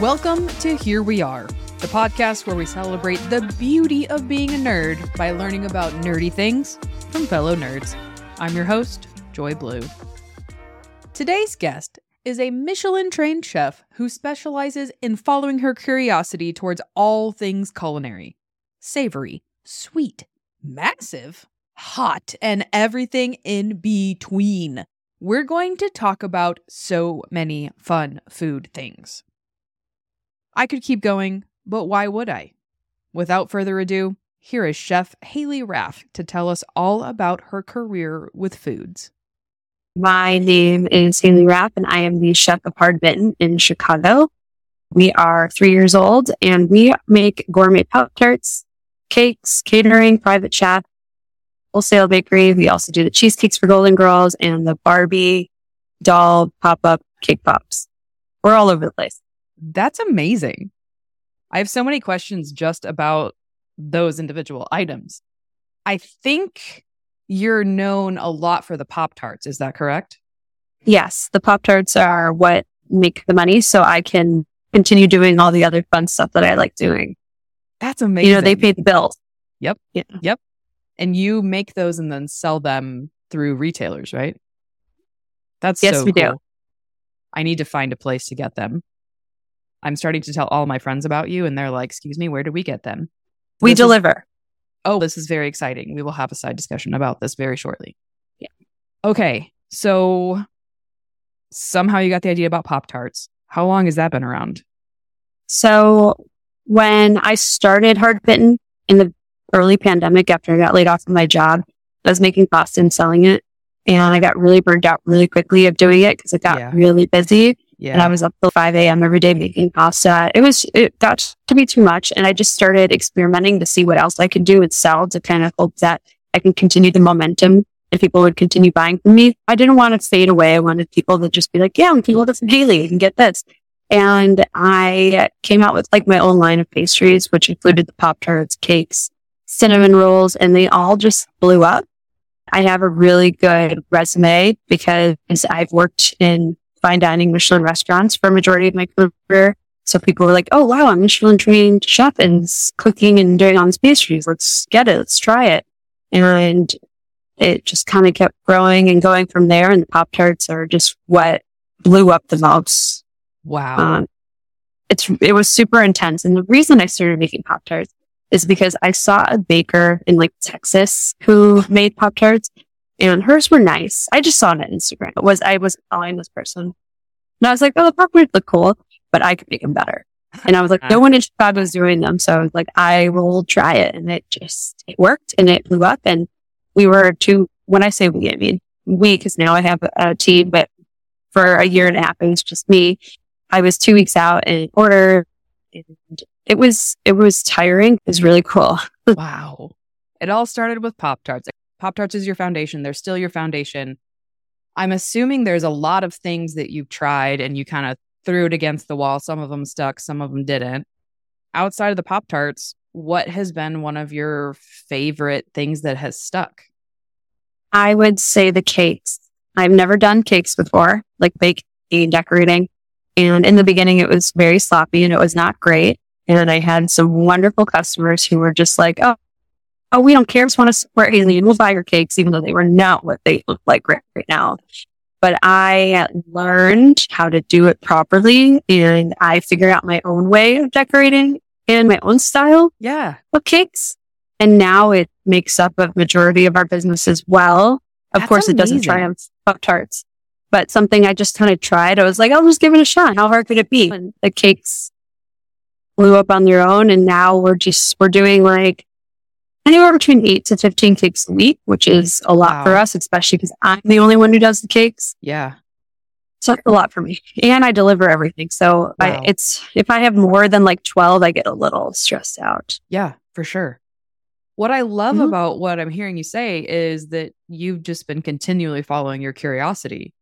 Welcome to Here We Are, the podcast where we celebrate the beauty of being a nerd by learning about nerdy things from fellow nerds. I'm your host, Joy Blue. Today's guest is a Michelin trained chef who specializes in following her curiosity towards all things culinary savory, sweet, massive, hot, and everything in between. We're going to talk about so many fun food things. I could keep going, but why would I? Without further ado, here is Chef Halee Raff to tell us all about her career with foods. My name is Halee Raff, and I am the chef of Hard Bitten in Chicago. We are three years old, and we make gourmet pop tarts, cakes, catering, private chef, wholesale bakery. We also do the cheesecakes for Golden Girls and the Barbie doll pop up cake pops. We're all over the place. That's amazing. I have so many questions just about those individual items. I think you're known a lot for the Pop Tarts. Is that correct? Yes, the Pop Tarts are what make the money. So I can continue doing all the other fun stuff that I like doing. That's amazing. You know, they pay the bills. Yep. Yeah. Yep. And you make those and then sell them through retailers, right? That's Yes, so we do. I need to find a place to get them. I'm starting to tell all my friends about you, and they're like, "Excuse me, where do we get them?" We This is- deliver. oh, this is very exciting. We will have a side discussion about this very shortly. Yeah. Okay, so somehow you got the idea about Pop Tarts. How long has that been around? So when I started Hard Bitten in the early pandemic after I got laid off from my job, I was making pasta and selling it. And I got really burned out really quickly of doing it because it got Yeah. really busy. Yeah. and I was up till 5 a.m. every day making pasta. It was, it got to be too much. And I just started experimenting to see what else I could do and sell to kind of hope that I can continue the momentum and people would continue buying from me. I didn't want to fade away. I wanted people to just be like, yeah, I'm people this from Halee and get this. And I came out with like my own line of pastries, which included the Pop Tarts, cakes, cinnamon rolls, and they all just blew up. I have a really good resume because I've worked in fine dining Michelin restaurants for a majority of my career. So people were like, Oh, wow, I'm Michelin trained chef and cooking and doing all these pastries. Let's get it. Let's try it. And it just kind of kept growing and going from there. And the Pop Tarts are just what blew up the most. wow. Um, it's, it was super intense. And the reason I started making Pop Tarts is because I saw a baker in like Texas who made Pop Tarts and hers were nice. I just saw it on Instagram. It was, I was following this person and I was like, oh, the Tarts look cool, but I could make them better. And I was like, no one in Chicago is doing them. So I was like, I will try it. And it just, it worked and it blew up. And we were two, when I say we, I mean we, cause now I have a team, but for a year and a half, it was just me. I was two weeks out in order and it was, it was tiring. It was really cool. wow. It all started with Pop Tarts. Pop Tarts is your foundation. They're still your foundation. I'm assuming there's a lot of things that you've tried and you kind of threw it against the wall. Some of them stuck, some of them didn't. Outside of the Pop Tarts, what has been one of your favorite things that has stuck? I would say the cakes. I've never done cakes before, like baking, and decorating. And in the beginning, it was very sloppy and it was not great. And I had some wonderful customers who were just like, Oh, oh, we don't care. Just want to support Halee and we'll buy your cakes, even though they were not what they look like right, right now. But I learned how to do it properly and I figured out my own way of decorating and my own style Yeah. of cakes. And now it makes up a majority of our business as well. Of That's course, it doesn't amazing. triumph Pop Tarts, but something I just kind of tried. I was like, I'll just give it a shot. How hard could it be? And the cakes blew up on their own. And now we're just, we're doing like anywhere between eight to 15 cakes a week, which is a lot Wow. for us, especially because I'm the only one who does the cakes. Yeah. So it's a lot for me and I deliver everything. So I, it's, if I have more than like 12, I get a little stressed out. Yeah, for sure. What I love Mhm. about what I'm hearing you say is that you've just been continually following your curiosity.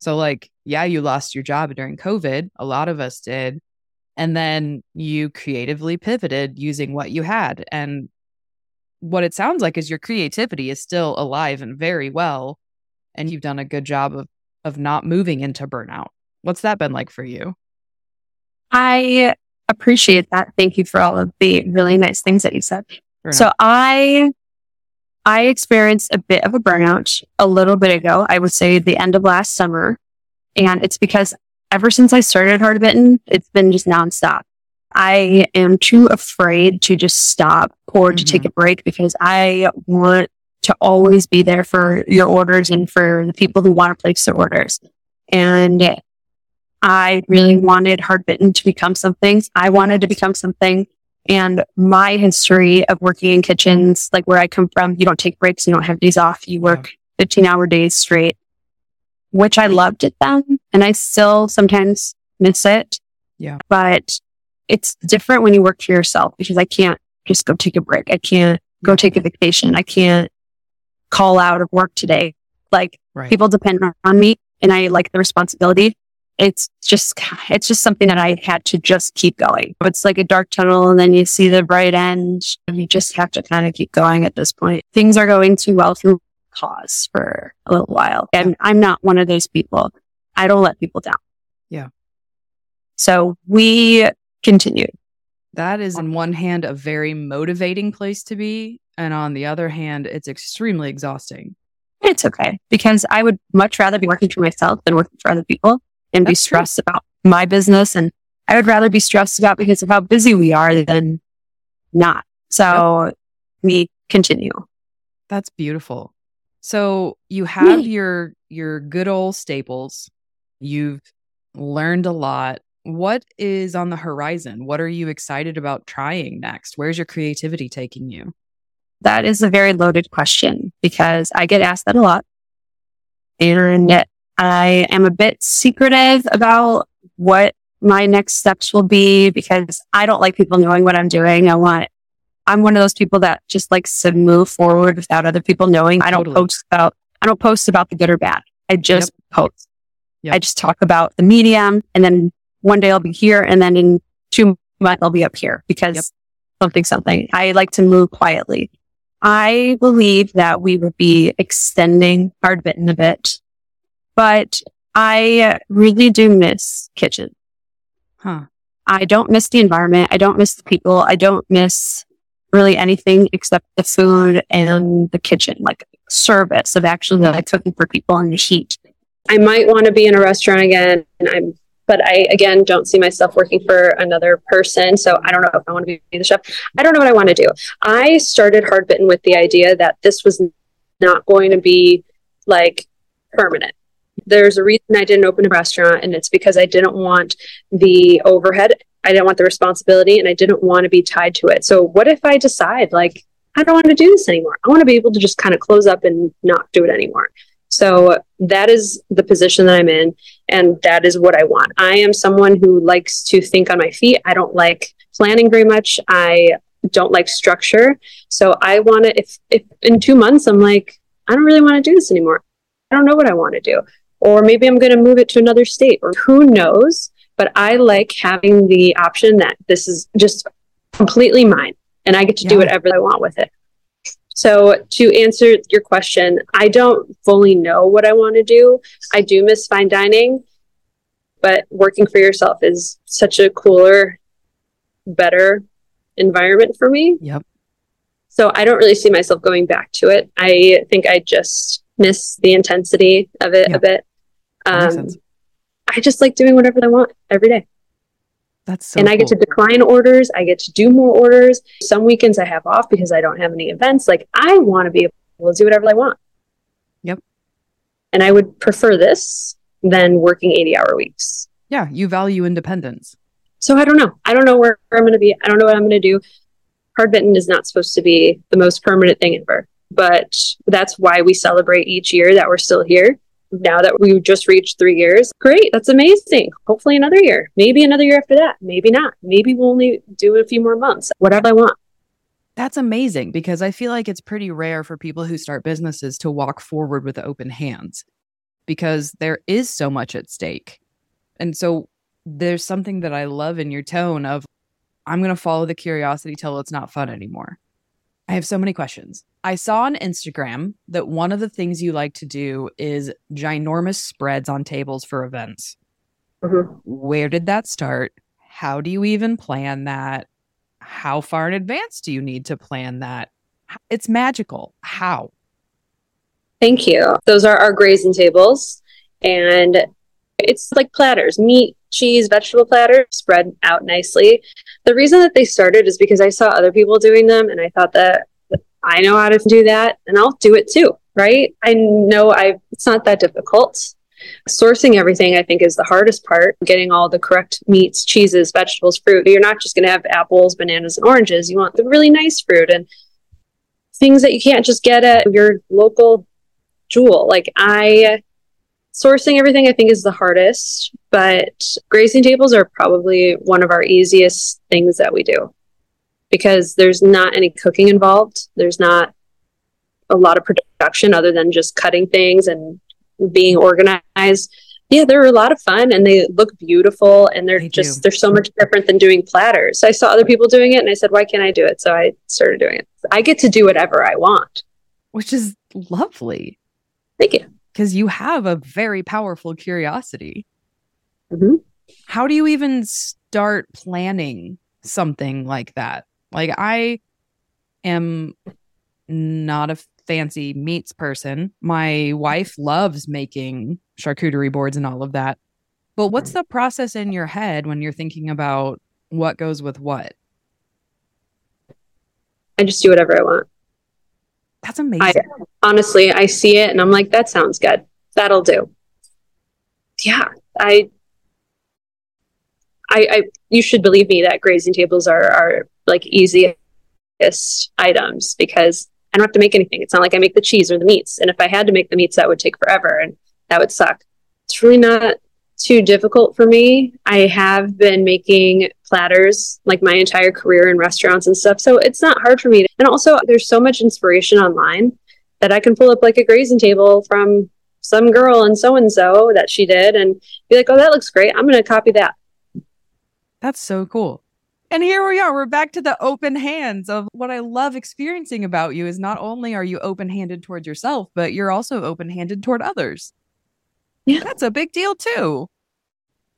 So, like, yeah, you lost your job during COVID. A lot of us did. And then you creatively pivoted using what you had. And what it sounds like is your creativity is still alive and very well. And you've done a good job of, of not moving into burnout. What's that been like for you? I appreciate that. Thank you for all of the really nice things that you said. Fair So. I I experienced a bit of a burnout a little bit ago. I would say the end of last summer. And it's because ever since I started Hard Bitten, it's been just nonstop. I am too afraid to just stop or to Mhm. take a break because I want to always be there for your orders and for the people who want to place their orders. And I really wanted Hardbitten to become something. I wanted to become something. And my history of working in kitchens, like where I come from, you don't take breaks, you don't have days off, you work 15 hour days straight, which I loved it then. And I still sometimes miss it. Yeah. But it's different when you work for yourself because I can't just go take a break. I can't go take a vacation. I can't call out of work today. Like Right. people depend on me and I like the responsibility. It's just, it's just something that I had to just keep going. It's like a dark tunnel and then you see the bright end and you just have to kind of keep going at this point. Things are going too well through cause for a little while. And I'm not one of those people. I don't let people down. Yeah. So we continued. That is, on one hand, a very motivating place to be. And on the other hand, it's extremely exhausting. It's okay because I would much rather be working for myself than working for other people and be That's true. stressed about my business. And I would rather be stressed about because of how busy we are than not. So we continue. That's beautiful. So you have Yeah. your your good old staples. You've learned a lot. What is on the horizon? What are you excited about trying next? Where's your creativity taking you? That is a very loaded question because I get asked that a lot. And I am a bit secretive about what my next steps will be because I don't like people knowing what I'm doing. I want, I'm one of those people that just likes to move forward without other people knowing. I don't Totally. post about, I don't post about the good or bad. I just post. Yep. I just talk about the medium and then one day I'll be here and then in two months I'll be up here because Yep. something, something. I like to move quietly. I believe that we would be extending hard bitten a bit, but I really do miss kitchen. Huh. I don't miss the environment. I don't miss the people. I don't miss really anything except the food and the kitchen, like service of actually like cooking for people in the heat. I might want to be in a restaurant again. And I'm, but I again don't see myself working for another person. So I don't know if I want to be the chef. I don't know what I want to do. I started Hard Bitten with the idea that this was not going to be like permanent. There's a reason I didn't open a restaurant, and it's because I didn't want the overhead. I didn't want the responsibility, and I didn't want to be tied to it. So, what if I decide, like, I don't want to do this anymore? I want to be able to just kind of close up and not do it anymore. So, that is the position that I'm in, and that is what I want. I am someone who likes to think on my feet. I don't like planning very much. I don't like structure. So I want to, if, if in two months I'm like, I don't really want to do this anymore. I don't know what I want to do. Or maybe I'm going to move it to another state or who knows. But I like having the option that this is just completely mine and I get to do whatever I want with it. So to answer your question, I don't fully know what I want to do. I do miss fine dining, but working for yourself is such a cooler, better environment for me. Yep. So I don't really see myself going back to it. I think I just miss the intensity of it Yeah. a bit. Um. I just like doing whatever I want every day. That's so and I get to decline orders. I get to do more orders. Some weekends I have off because I don't have any events. Like I want to be able to do whatever I want. Yep. And I would prefer this than working 80 hour weeks. Yeah, you value independence. So I don't know. I don't know where I'm going to be. I don't know what I'm going to do. Hard bitten is not supposed to be the most permanent thing ever, but that's why we celebrate each year that we're still here. Now that we've just reached three years, great. That's amazing. Hopefully another year, maybe another year after that. Maybe not. Maybe we'll only do a few more months, whatever I want. That's amazing because I feel like it's pretty rare for people who start businesses to walk forward with open hands because there is so much at stake. And so there's something that I love in your tone of I'm going to follow the curiosity till it's not fun anymore. I have so many questions. I saw on Instagram that one of the things you like to do is ginormous spreads on tables for events. Mhm. Where did that start? how do you even plan that? How far in advance do you need to plan that? It's magical. How? Thank you. Those are our grazing tables. And it's like platters meat, cheese, vegetable platters spread out nicely. The reason that they started is because I saw other people doing them and I thought that I know how to do that and I'll do it too, right? I know I it's not that difficult. Sourcing everything, I think, is the hardest part. Getting all the correct meats, cheeses, vegetables, fruit. You're not just going to have apples, bananas, and oranges. You want the really nice fruit and things that you can't just get at your local jewel. Like I sourcing everything I think is the hardest, but grazing tables are probably one of our easiest things that we do because there's not any cooking involved. There's not a lot of production other than just cutting things and being organized. Yeah, they're a lot of fun and they look beautiful and they're they just do. they're so much different than doing platters. I saw other people doing it and I said, "Why can't I do it?" So I started doing it. I get to do whatever I want, which is lovely. Thank you. Because you have a very powerful curiosity. Mm-hmm. How do you even start planning something like that? Like, I am not a fancy meats person. My wife loves making charcuterie boards and all of that. But what's the process in your head when you're thinking about what goes with what? I just do whatever I want. That's amazing. I, honestly, I see it and I'm like, that sounds good. That'll do. Yeah, I, I, I you should believe me that grazing tables are are like easiest items because I don't have to make anything. It's not like I make the cheese or the meats. And if I had to make the meats, that would take forever and that would suck. It's really not too difficult for me. I have been making platters like my entire career in restaurants and stuff. So it's not hard for me. And also, there's so much inspiration online that I can pull up like a grazing table from some girl and so and so that she did and be like, oh, that looks great. I'm going to copy that. That's so cool. And here we are. We're back to the open hands of what I love experiencing about you is not only are you open handed towards yourself, but you're also open handed toward others. Yeah. That's a big deal too.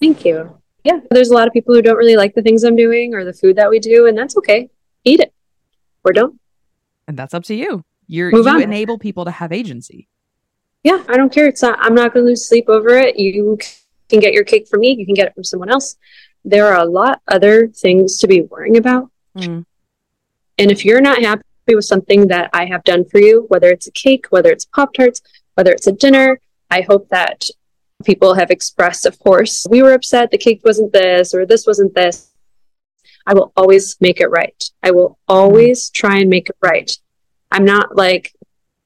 Thank you. Yeah. There's a lot of people who don't really like the things I'm doing or the food that we do, and that's okay. Eat it or don't. And that's up to you. You're Move you on. enable people to have agency. Yeah, I don't care. It's not I'm not gonna lose sleep over it. You can get your cake from me, you can get it from someone else there are a lot other things to be worrying about. Mm. And if you're not happy with something that I have done for you, whether it's a cake, whether it's Pop Tarts, whether it's a dinner, I hope that people have expressed, of course, we were upset the cake wasn't this or this wasn't this. I will always make it right. I will always try and make it right. I'm not like,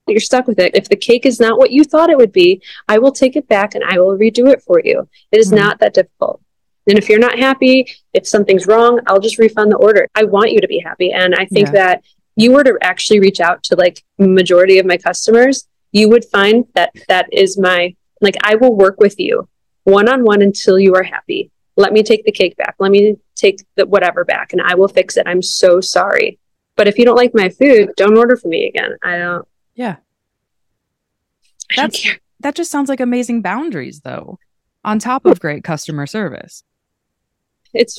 you're stuck with it. If the cake is not what you thought it would be, I will take it back and I will redo it for you. It is mm. not that difficult. And if you're not happy, if something's wrong, I'll just refund the order. I want you to be happy. And I think yeah. that you were to actually reach out to like majority of my customers, you would find that that is my like I will work with you one on one until you are happy. Let me take the cake back. Let me take the whatever back and I will fix it. I'm so sorry. But if you don't like my food, don't order from me again. I don't. Yeah. That's, that just sounds like amazing boundaries though, on top of great customer service it's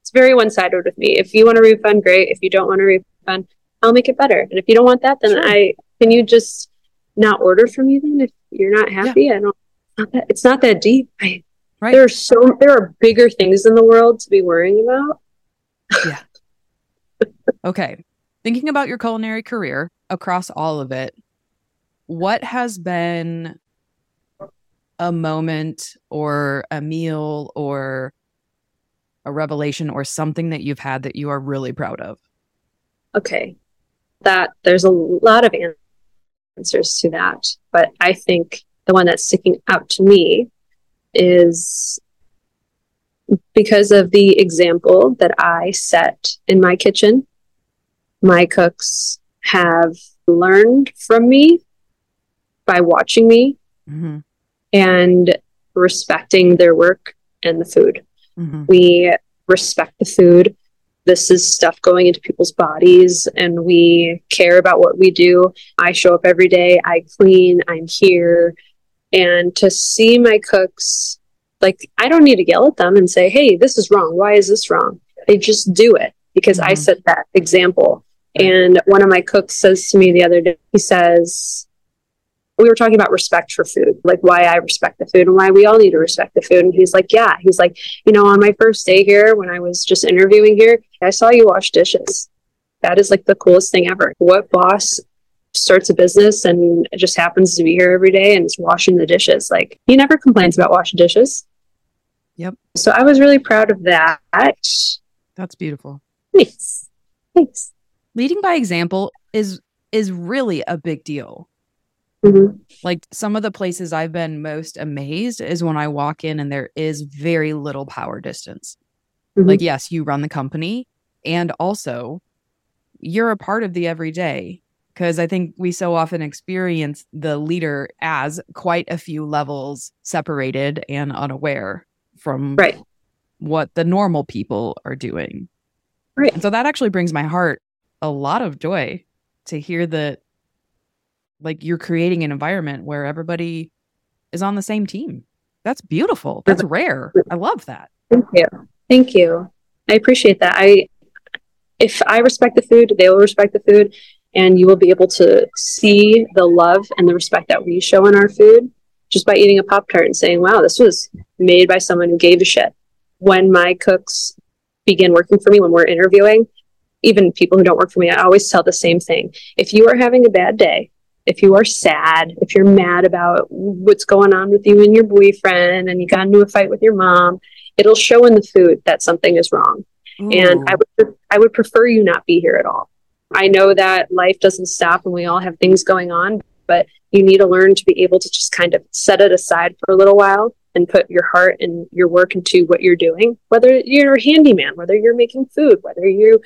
it's very one sided with me. If you want a refund, great. If you don't want a refund, I'll make it better. And if you don't want that, then sure. I can you just not order from me then if you're not happy. Yeah. I don't. Not that, it's not that deep. I, right. There are so there are bigger things in the world to be worrying about. Yeah. okay. Thinking about your culinary career across all of it, what has been a moment or a meal or a revelation or something that you've had that you are really proud of? Okay. That there's a lot of answers to that, but I think the one that's sticking out to me is because of the example that I set in my kitchen. My cooks have learned from me by watching me mm-hmm. and respecting their work and the food. Mm-hmm. We respect the food. This is stuff going into people's bodies, and we care about what we do. I show up every day, I clean, I'm here. And to see my cooks Like, I don't need to yell at them and say, hey, this is wrong. Why is this wrong? They just do it because mm-hmm. I set that example. And one of my cooks says to me the other day, he says, we were talking about respect for food, like why I respect the food and why we all need to respect the food. And he's like, yeah, he's like, you know, on my first day here, when I was just interviewing here, I saw you wash dishes. That is like the coolest thing ever. What boss starts a business and just happens to be here every day and is washing the dishes? Like he never complains about washing dishes. Yep. So I was really proud of that. That's beautiful. Thanks. Thanks. Leading by example is is really a big deal. Mm-hmm. Like some of the places I've been most amazed is when I walk in and there is very little power distance. Mm-hmm. Like, yes, you run the company and also you're a part of the everyday. Because I think we so often experience the leader as quite a few levels separated and unaware from right. what the normal people are doing. Right. And so that actually brings my heart a lot of joy to hear that like you're creating an environment where everybody is on the same team. That's beautiful. That's rare. I love that. Thank you. Thank you. I appreciate that. I if I respect the food, they will respect the food and you will be able to see the love and the respect that we show in our food just by eating a pop tart and saying, "Wow, this was made by someone who gave a shit." When my cooks begin working for me when we're interviewing, even people who don't work for me, I always tell the same thing. If you are having a bad day, if you are sad, if you're mad about what's going on with you and your boyfriend and you got into a fight with your mom, it'll show in the food that something is wrong. Ooh. And I would I would prefer you not be here at all. I know that life doesn't stop and we all have things going on, but you need to learn to be able to just kind of set it aside for a little while and put your heart and your work into what you're doing. Whether you're a handyman, whether you're making food, whether you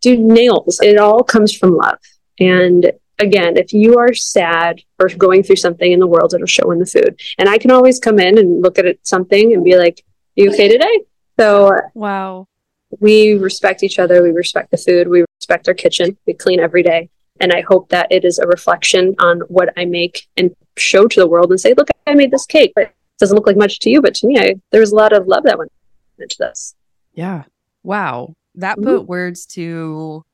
do nails, it all comes from love. And again, if you are sad or going through something in the world, it'll show in the food. And I can always come in and look at it, something and be like, you okay today? So, wow. We respect each other. We respect the food. We respect our kitchen. We clean every day. And I hope that it is a reflection on what I make and show to the world and say, look, I made this cake, but it doesn't look like much to you. But to me, I, there's a lot of love that went into this. Yeah. Wow. That put mm-hmm. words to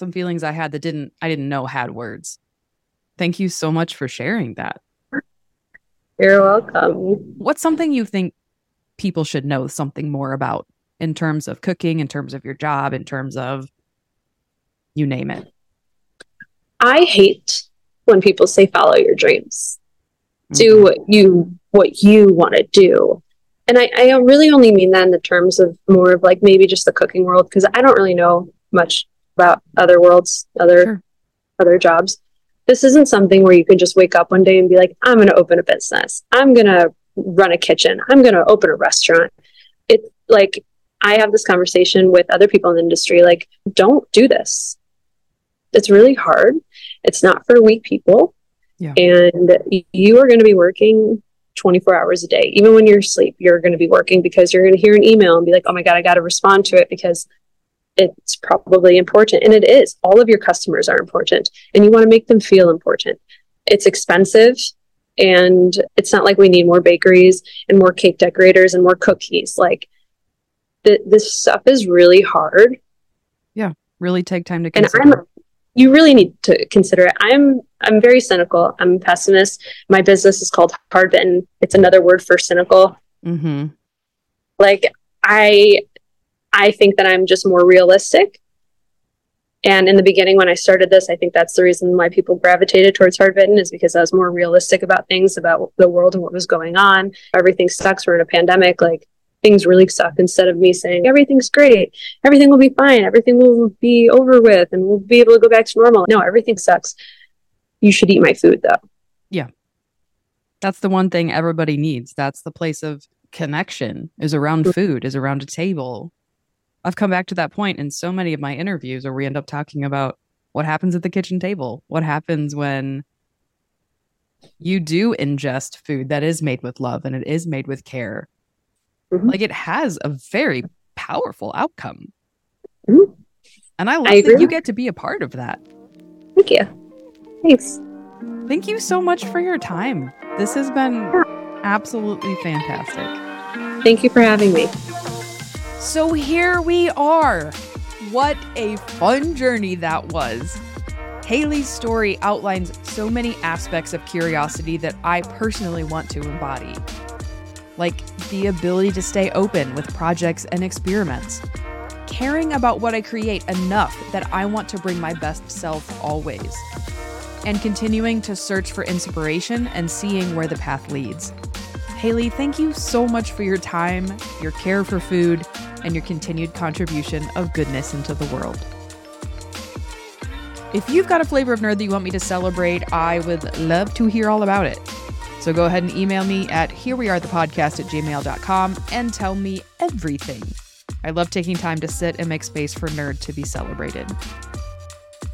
some feelings I had that didn't I didn't know had words. Thank you so much for sharing that. You're welcome. What's something you think people should know something more about in terms of cooking, in terms of your job, in terms of you name it? I hate when people say follow your dreams. Mm-hmm. Do what you what you want to do. And I, I really only mean that in the terms of more of like maybe just the cooking world because I don't really know much about other worlds, other sure. other jobs. This isn't something where you can just wake up one day and be like, I'm going to open a business. I'm going to run a kitchen. I'm going to open a restaurant. It's like I have this conversation with other people in the industry like, don't do this. It's really hard. It's not for weak people. Yeah. And you are going to be working 24 hours a day. Even when you're asleep, you're going to be working because you're going to hear an email and be like, oh my God, I got to respond to it because it's probably important. And it is. All of your customers are important and you want to make them feel important. It's expensive and it's not like we need more bakeries and more cake decorators and more cookies. Like th- this stuff is really hard. Yeah. Really take time to consider. And I'm, you really need to consider it. I'm I'm very cynical. I'm a pessimist. My business is called Hard Bitten. It's another word for cynical. Mm-hmm. Like I I think that I'm just more realistic. And in the beginning, when I started this, I think that's the reason why people gravitated towards Hard Bitten is because I was more realistic about things, about the world and what was going on. Everything sucks. We're in a pandemic. Like things really suck. Instead of me saying everything's great, everything will be fine, everything will be over with, and we'll be able to go back to normal. No, everything sucks. You should eat my food though. Yeah. That's the one thing everybody needs. That's the place of connection is around mm. food, is around a table, I've come back to that point in so many of my interviews where we end up talking about what happens at the kitchen table, what happens when you do ingest food that is made with love and it is made with care. Mm-hmm. Like it has a very powerful outcome. Mm-hmm. And I love I that you get to be a part of that. Thank you. Thanks. Thank you so much for your time. This has been absolutely fantastic. Thank you for having me. So here we are. What a fun journey that was. Halee's story outlines so many aspects of curiosity that I personally want to embody. Like the ability to stay open with projects and experiments, caring about what I create enough that I want to bring my best self always, and continuing to search for inspiration and seeing where the path leads. Halee, thank you so much for your time, your care for food, and your continued contribution of goodness into the world. If you've got a flavor of nerd that you want me to celebrate, I would love to hear all about it. So go ahead and email me at herewearethepodcast at gmail.com and tell me everything. I love taking time to sit and make space for nerd to be celebrated.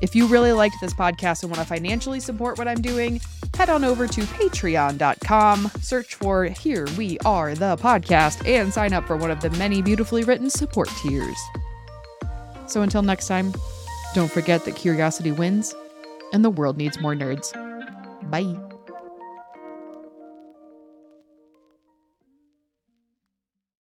If you really liked this podcast and want to financially support what I'm doing, head on over to patreon.com, search for Here We Are the Podcast, and sign up for one of the many beautifully written support tiers. So until next time, don't forget that curiosity wins and the world needs more nerds. Bye.